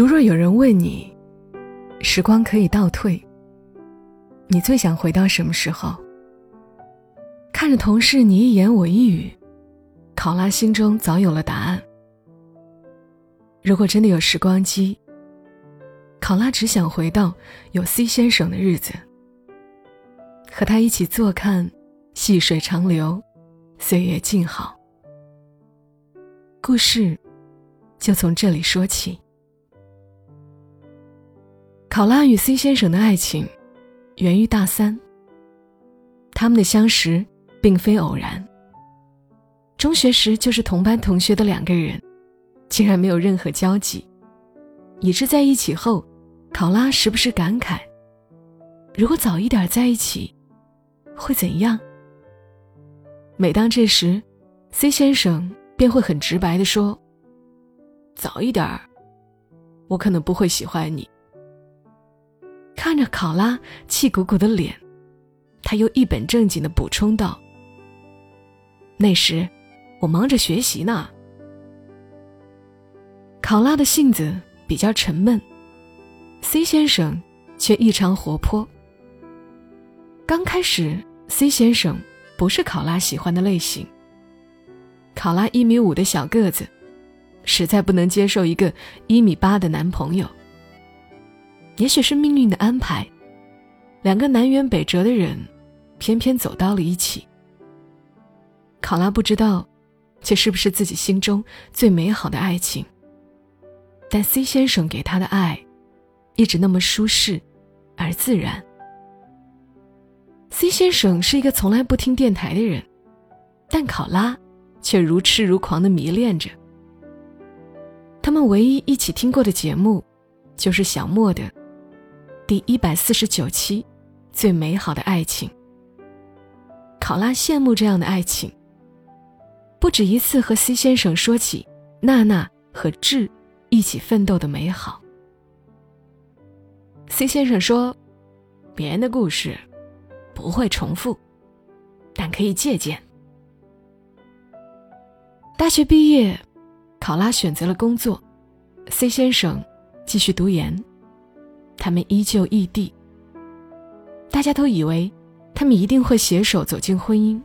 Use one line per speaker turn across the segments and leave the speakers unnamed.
如若有人问你，时光可以倒退，你最想回到什么时候？看着同事你一言我一语，考拉心中早有了答案。如果真的有时光机，考拉只想回到有 C 先生的日子，和他一起坐看细水长流，岁月静好。故事就从这里说起。考拉与 C 先生的爱情源于大三，他们的相识并非偶然。中学时就是同班同学的两个人，竟然没有任何交集，以致在一起后，考拉时不时感慨：如果早一点在一起，会怎样？每当这时，C 先生便会很直白地说：“早一点，我可能不会喜欢你。”看着考拉气鼓鼓的脸，他又一本正经的补充道：“那时，我忙着学习呢。”考拉的性子比较沉闷，C 先生却异常活泼。刚开始，C 先生不是考拉喜欢的类型。考拉一米五的小个子，实在不能接受一个一米八的男朋友。也许是命运的安排，两个南辕北辙的人，偏偏走到了一起。考拉不知道，这是不是自己心中最美好的爱情。但 C 先生给他的爱，一直那么舒适，而自然。C 先生是一个从来不听电台的人，但考拉却如痴如狂的迷恋着。他们唯一一起听过的节目，就是小莫的。第一百四十九期，最美好的爱情。考拉羡慕这样的爱情。不止一次和 C 先生说起娜娜和智一起奋斗的美好。C 先生说：“别人的故事不会重复，但可以借鉴。”大学毕业，考拉选择了工作，C 先生继续读研。他们依旧异地。大家都以为他们一定会携手走进婚姻，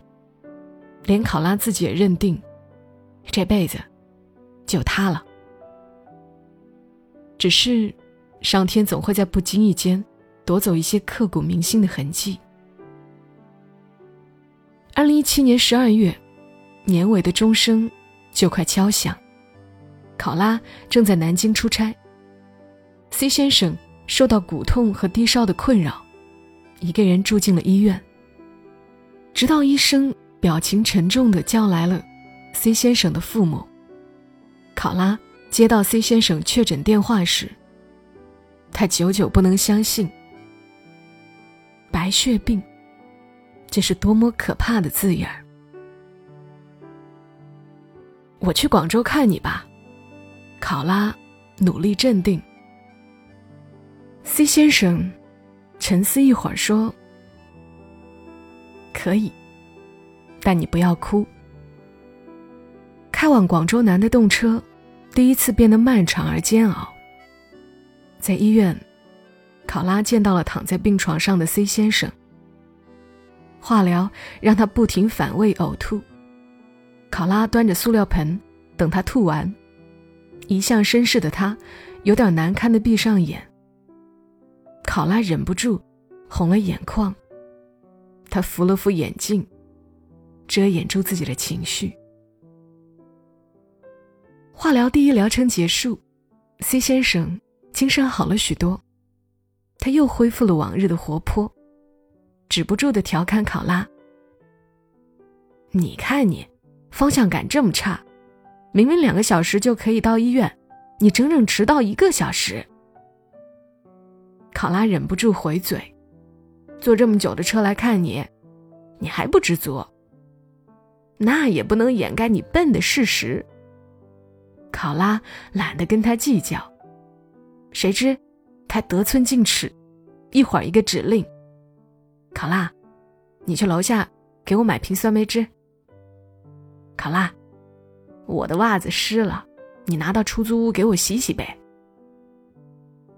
连考拉自己也认定，这辈子就他了。只是，上天总会在不经意间夺走一些刻骨铭心的痕迹。二零一七年十二月，年尾的钟声就快敲响，考拉正在南京出差，C 先生。受到骨痛和低烧的困扰，一个人住进了医院。直到医生表情沉重地叫来了 C 先生的父母。考拉接到 C 先生确诊电话时，他久久不能相信。白血病，这是多么可怕的字眼儿！我去广州看你吧，考拉努力镇定。C 先生沉思一会儿说：“可以，但你不要哭。”开往广州南的动车，第一次变得漫长而煎熬。在医院，考拉见到了躺在病床上的 C 先生。化疗让他不停反胃呕吐，考拉端着塑料盆等他吐完。一向绅士的他，有点难堪的闭上眼。考拉忍不住红了眼眶。他扶了扶眼镜，遮掩住自己的情绪。化疗第一疗程结束，C 先生精神好了许多，他又恢复了往日的活泼，止不住的调侃考拉：“你看你，方向感这么差，明明两个小时就可以到医院，你整整迟到一个小时。”考拉忍不住回嘴：“坐这么久的车来看你，你还不知足？那也不能掩盖你笨的事实。”考拉懒得跟他计较，谁知他得寸进尺，一会儿一个指令：“考拉，你去楼下给我买瓶酸梅汁。”考拉，我的袜子湿了，你拿到出租屋给我洗洗呗。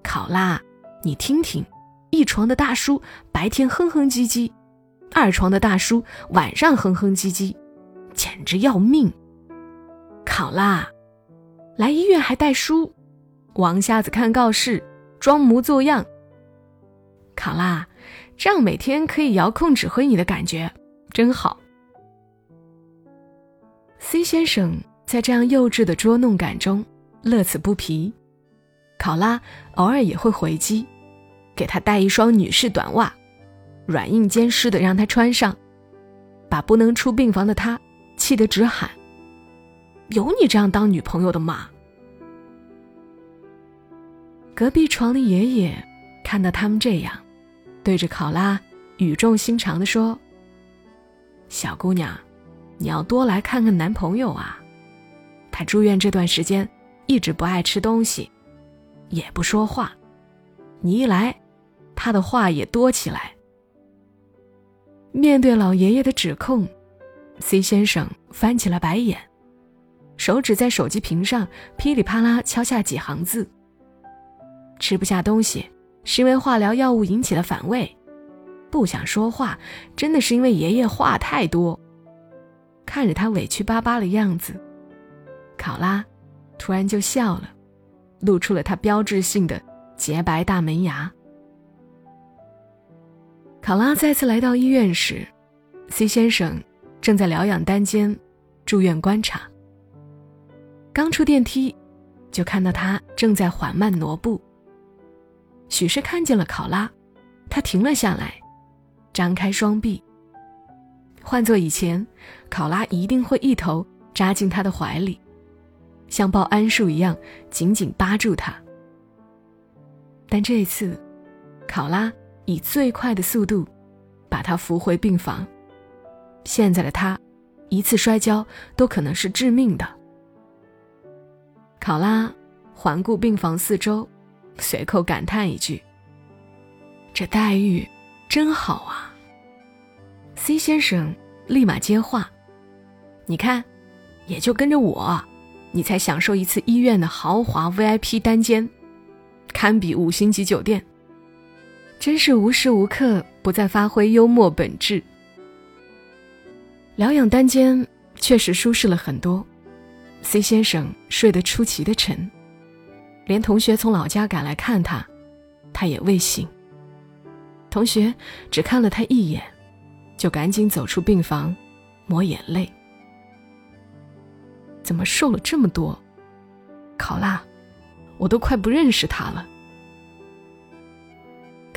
考拉，你听听，一床的大叔白天哼哼唧唧，二床的大叔晚上哼哼唧唧，简直要命。考拉，来医院还带书，王瞎子看告示，装模作样。考拉，这样每天可以遥控指挥你的感觉真好。C 先生在这样幼稚的捉弄感中乐此不疲。考拉偶尔也会回击，给他带一双女士短袜，软硬兼施的让他穿上，把不能出病房的他气得直喊：“有你这样当女朋友的吗？”隔壁床的爷爷看到他们这样，对着考拉语重心长的说：“小姑娘，你要多来看看男朋友啊，他住院这段时间一直不爱吃东西。”也不说话，你一来，他的话也多起来。面对老爷爷的指控，C 先生翻起了白眼，手指在手机屏上噼里啪啦敲下几行字。吃不下东西是因为化疗药物引起的反胃，不想说话真的是因为爷爷话太多。看着他委屈巴巴的样子，考拉突然就笑了。露出了他标志性的洁白大门牙。考拉再次来到医院时，C 先生正在疗养单间住院观察。刚出电梯，就看到他正在缓慢挪步。许是看见了考拉，他停了下来，张开双臂。换做以前，考拉一定会一头扎进他的怀里。像抱桉树一样紧紧扒住他，但这一次，考拉以最快的速度把他扶回病房。现在的他，一次摔跤都可能是致命的。考拉环顾病房四周，随口感叹一句：“这待遇真好啊。”C 先生立马接话：“你看，也就跟着我。”你才享受一次医院的豪华 VIP 单间，堪比五星级酒店。真是无时无刻不在发挥幽默本质。疗养单间确实舒适了很多，C 先生睡得出奇的沉，连同学从老家赶来看他，他也未醒。同学只看了他一眼，就赶紧走出病房，抹眼泪。怎么瘦了这么多？考拉，我都快不认识他了。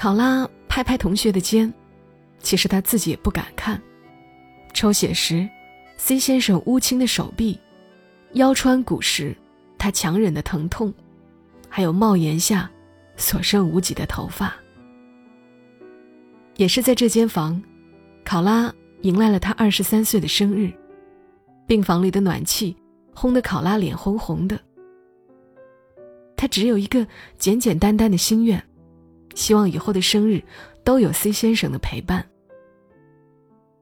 考拉拍拍同学的肩，其实他自己也不敢看。抽血时，C 先生乌青的手臂、腰穿骨时他强忍的疼痛，还有帽檐下所剩无几的头发。也是在这间房，考拉迎来了他二十三岁的生日。病房里的暖气。烘得考拉脸红红的。他只有一个简简单单的心愿，希望以后的生日都有 C 先生的陪伴。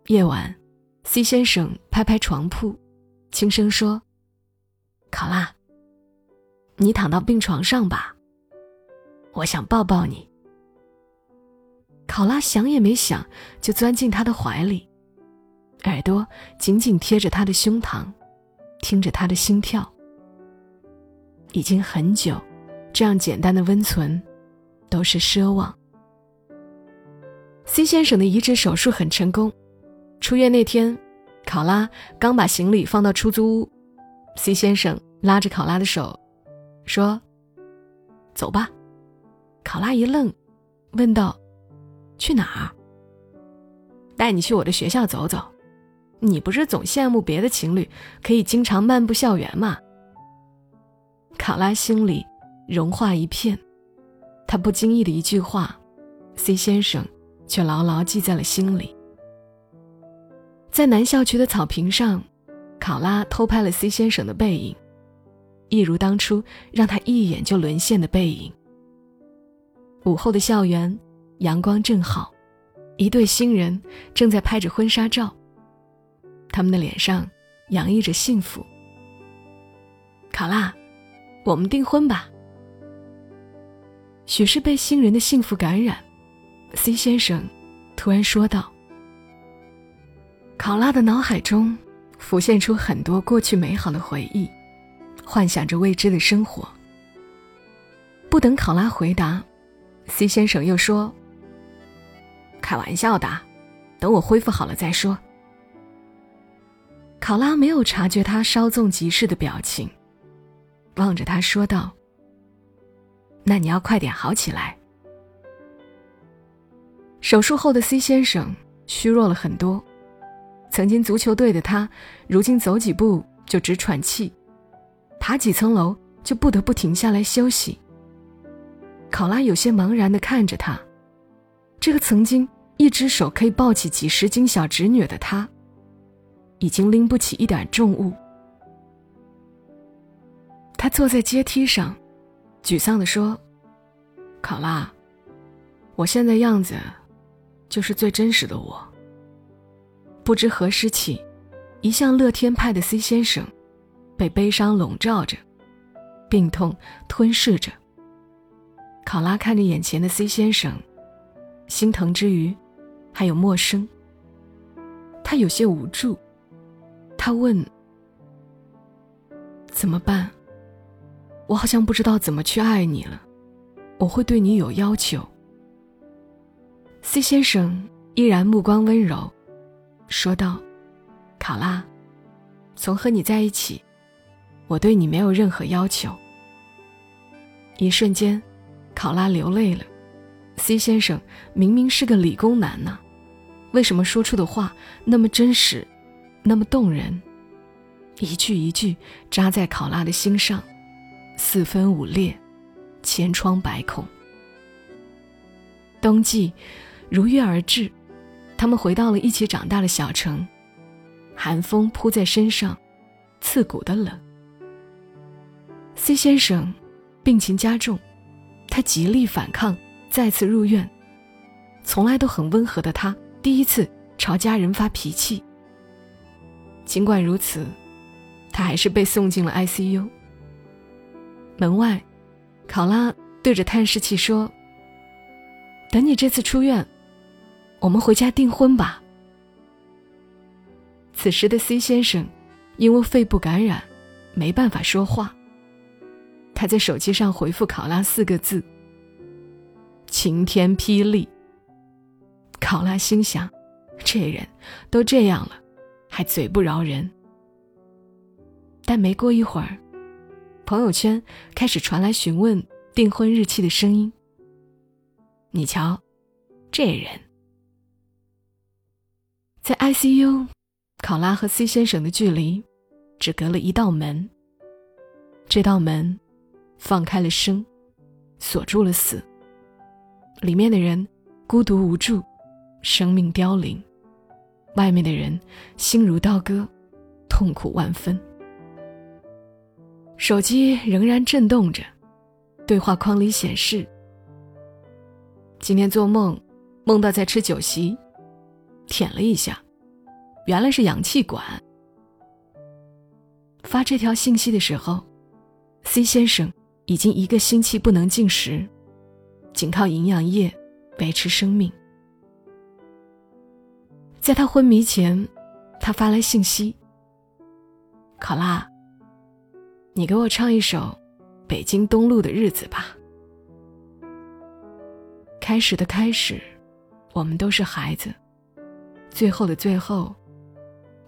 夜晚，C 先生拍拍床铺，轻声说：“考拉，你躺到病床上吧，我想抱抱你。”考拉想也没想，就钻进他的怀里，耳朵紧紧贴着他的胸膛。听着他的心跳，已经很久，这样简单的温存，都是奢望。C 先生的移植手术很成功，出院那天，考拉刚把行李放到出租屋，C 先生拉着考拉的手，说：“走吧。”考拉一愣，问道：“去哪儿？”“带你去我的学校走走。”你不是总羡慕别的情侣可以经常漫步校园吗？考拉心里融化一片，他不经意的一句话，C 先生却牢牢记在了心里。在南校区的草坪上，考拉偷拍了 C 先生的背影，一如当初让他一眼就沦陷的背影。午后的校园，阳光正好，一对新人正在拍着婚纱照。他们的脸上洋溢着幸福。考拉，我们订婚吧。许是被新人的幸福感染，C 先生突然说道：“考拉的脑海中浮现出很多过去美好的回忆，幻想着未知的生活。”不等考拉回答，C 先生又说：“开玩笑的，等我恢复好了再说。”考拉没有察觉他稍纵即逝的表情，望着他说道。那你要快点好起来。手术后的 C 先生虚弱了很多，曾经足球队的他，如今走几步就直喘气，爬几层楼就不得不停下来休息。考拉有些茫然的看着他，这个曾经一只手可以抱起几十斤小侄女的他，已经拎不起一点重物。他坐在阶梯上。沮丧地说：“考拉，我现在样子，就是最真实的我。不知何时起，一向乐天派的 C 先生，被悲伤笼罩着，病痛吞噬着。考拉看着眼前的 C 先生，心疼之余，还有陌生。他有些无助，他问：怎么办？”我好像不知道怎么去爱你了，我会对你有要求。C 先生依然目光温柔，说道：“考拉，从和你在一起，我对你没有任何要求。”一瞬间，考拉流泪了。C 先生明明是个理工男呢，为什么说出的话那么真实，那么动人，一句一句扎在考拉的心上？四分五裂，千疮百孔。冬季如约而至，他们回到了一起长大的小城。寒风扑在身上，刺骨的冷。C 先生病情加重，他极力反抗，再次入院。从来都很温和的他，第一次朝家人发脾气。尽管如此，他还是被送进了 ICU。门外，考拉对着探视器说：“等你这次出院，我们回家订婚吧。”此时的 C 先生因为肺部感染，没办法说话。他在手机上回复考拉四个字：“晴天霹雳。”考拉心想：“这人都这样了，还嘴不饶人。”但没过一会儿。朋友圈开始传来询问订婚日期的声音。你瞧，这人，在 ICU，考拉和 C 先生的距离只隔了一道门。这道门放开了生，锁住了死。里面的人孤独无助，生命凋零；外面的人心如刀割，痛苦万分。手机仍然震动着，对话框里显示：“今天做梦，梦到在吃酒席，舔了一下，原来是氧气管。”发这条信息的时候，C 先生已经一个星期不能进食，仅靠营养液维持生命。在他昏迷前，他发来信息：“考拉。”你给我唱一首《北京东路的日子》吧。开始的开始，我们都是孩子；最后的最后，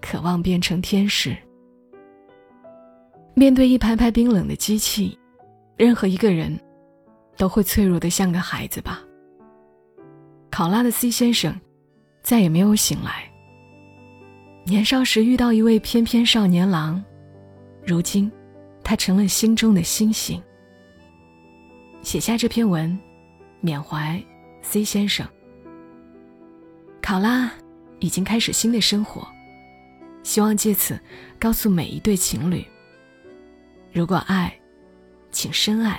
渴望变成天使。面对一排排冰冷的机器，任何一个人都会脆弱的像个孩子吧。考拉的 C 先生再也没有醒来。年少时遇到一位翩翩少年郎，如今。他成了心中的星星。写下这篇文，缅怀 C 先生。考拉已经开始新的生活，希望借此告诉每一对情侣：如果爱，请深爱；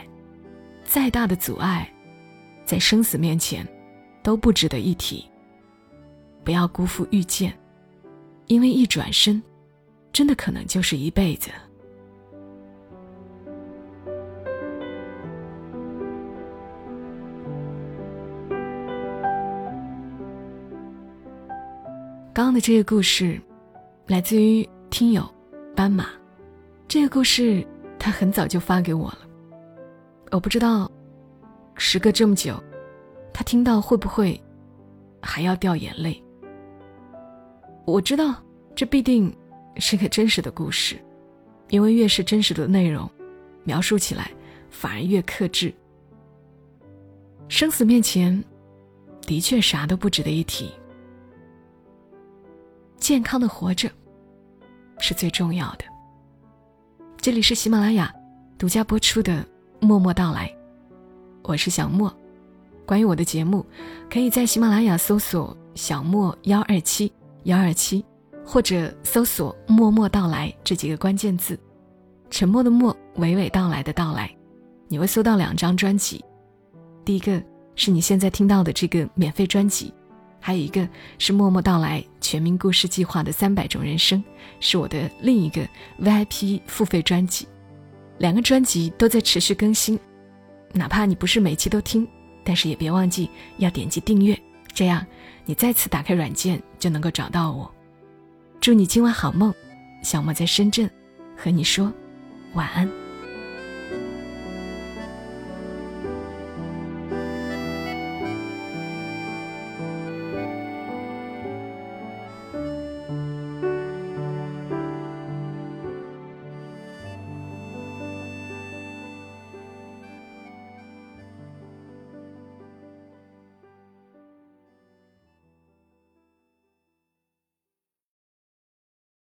再大的阻碍，在生死面前都不值得一提。不要辜负遇见，因为一转身，真的可能就是一辈子。的这个故事，来自于听友斑马。这个故事他很早就发给我了，我不知道，时隔这么久，他听到会不会还要掉眼泪？我知道这必定是个真实的故事，因为越是真实的内容，描述起来反而越克制。生死面前，的确啥都不值得一提。健康的活着是最重要的。这里是喜马拉雅独家播出的《默默到来》，我是小莫。关于我的节目，可以在喜马拉雅搜索“小莫幺二七幺二七”，或者搜索“默默到来”这几个关键字，沉默的默，娓娓道来的到来，你会搜到两张专辑。第一个是你现在听到的这个免费专辑，还有一个是《默默到来》全民故事计划的三百种人生。是我的另一个 VIP 付费专辑，两个专辑都在持续更新，哪怕你不是每期都听，但是也别忘记要点击订阅，这样你再次打开软件就能够找到我。祝你今晚好梦，小莫在深圳和你说晚安。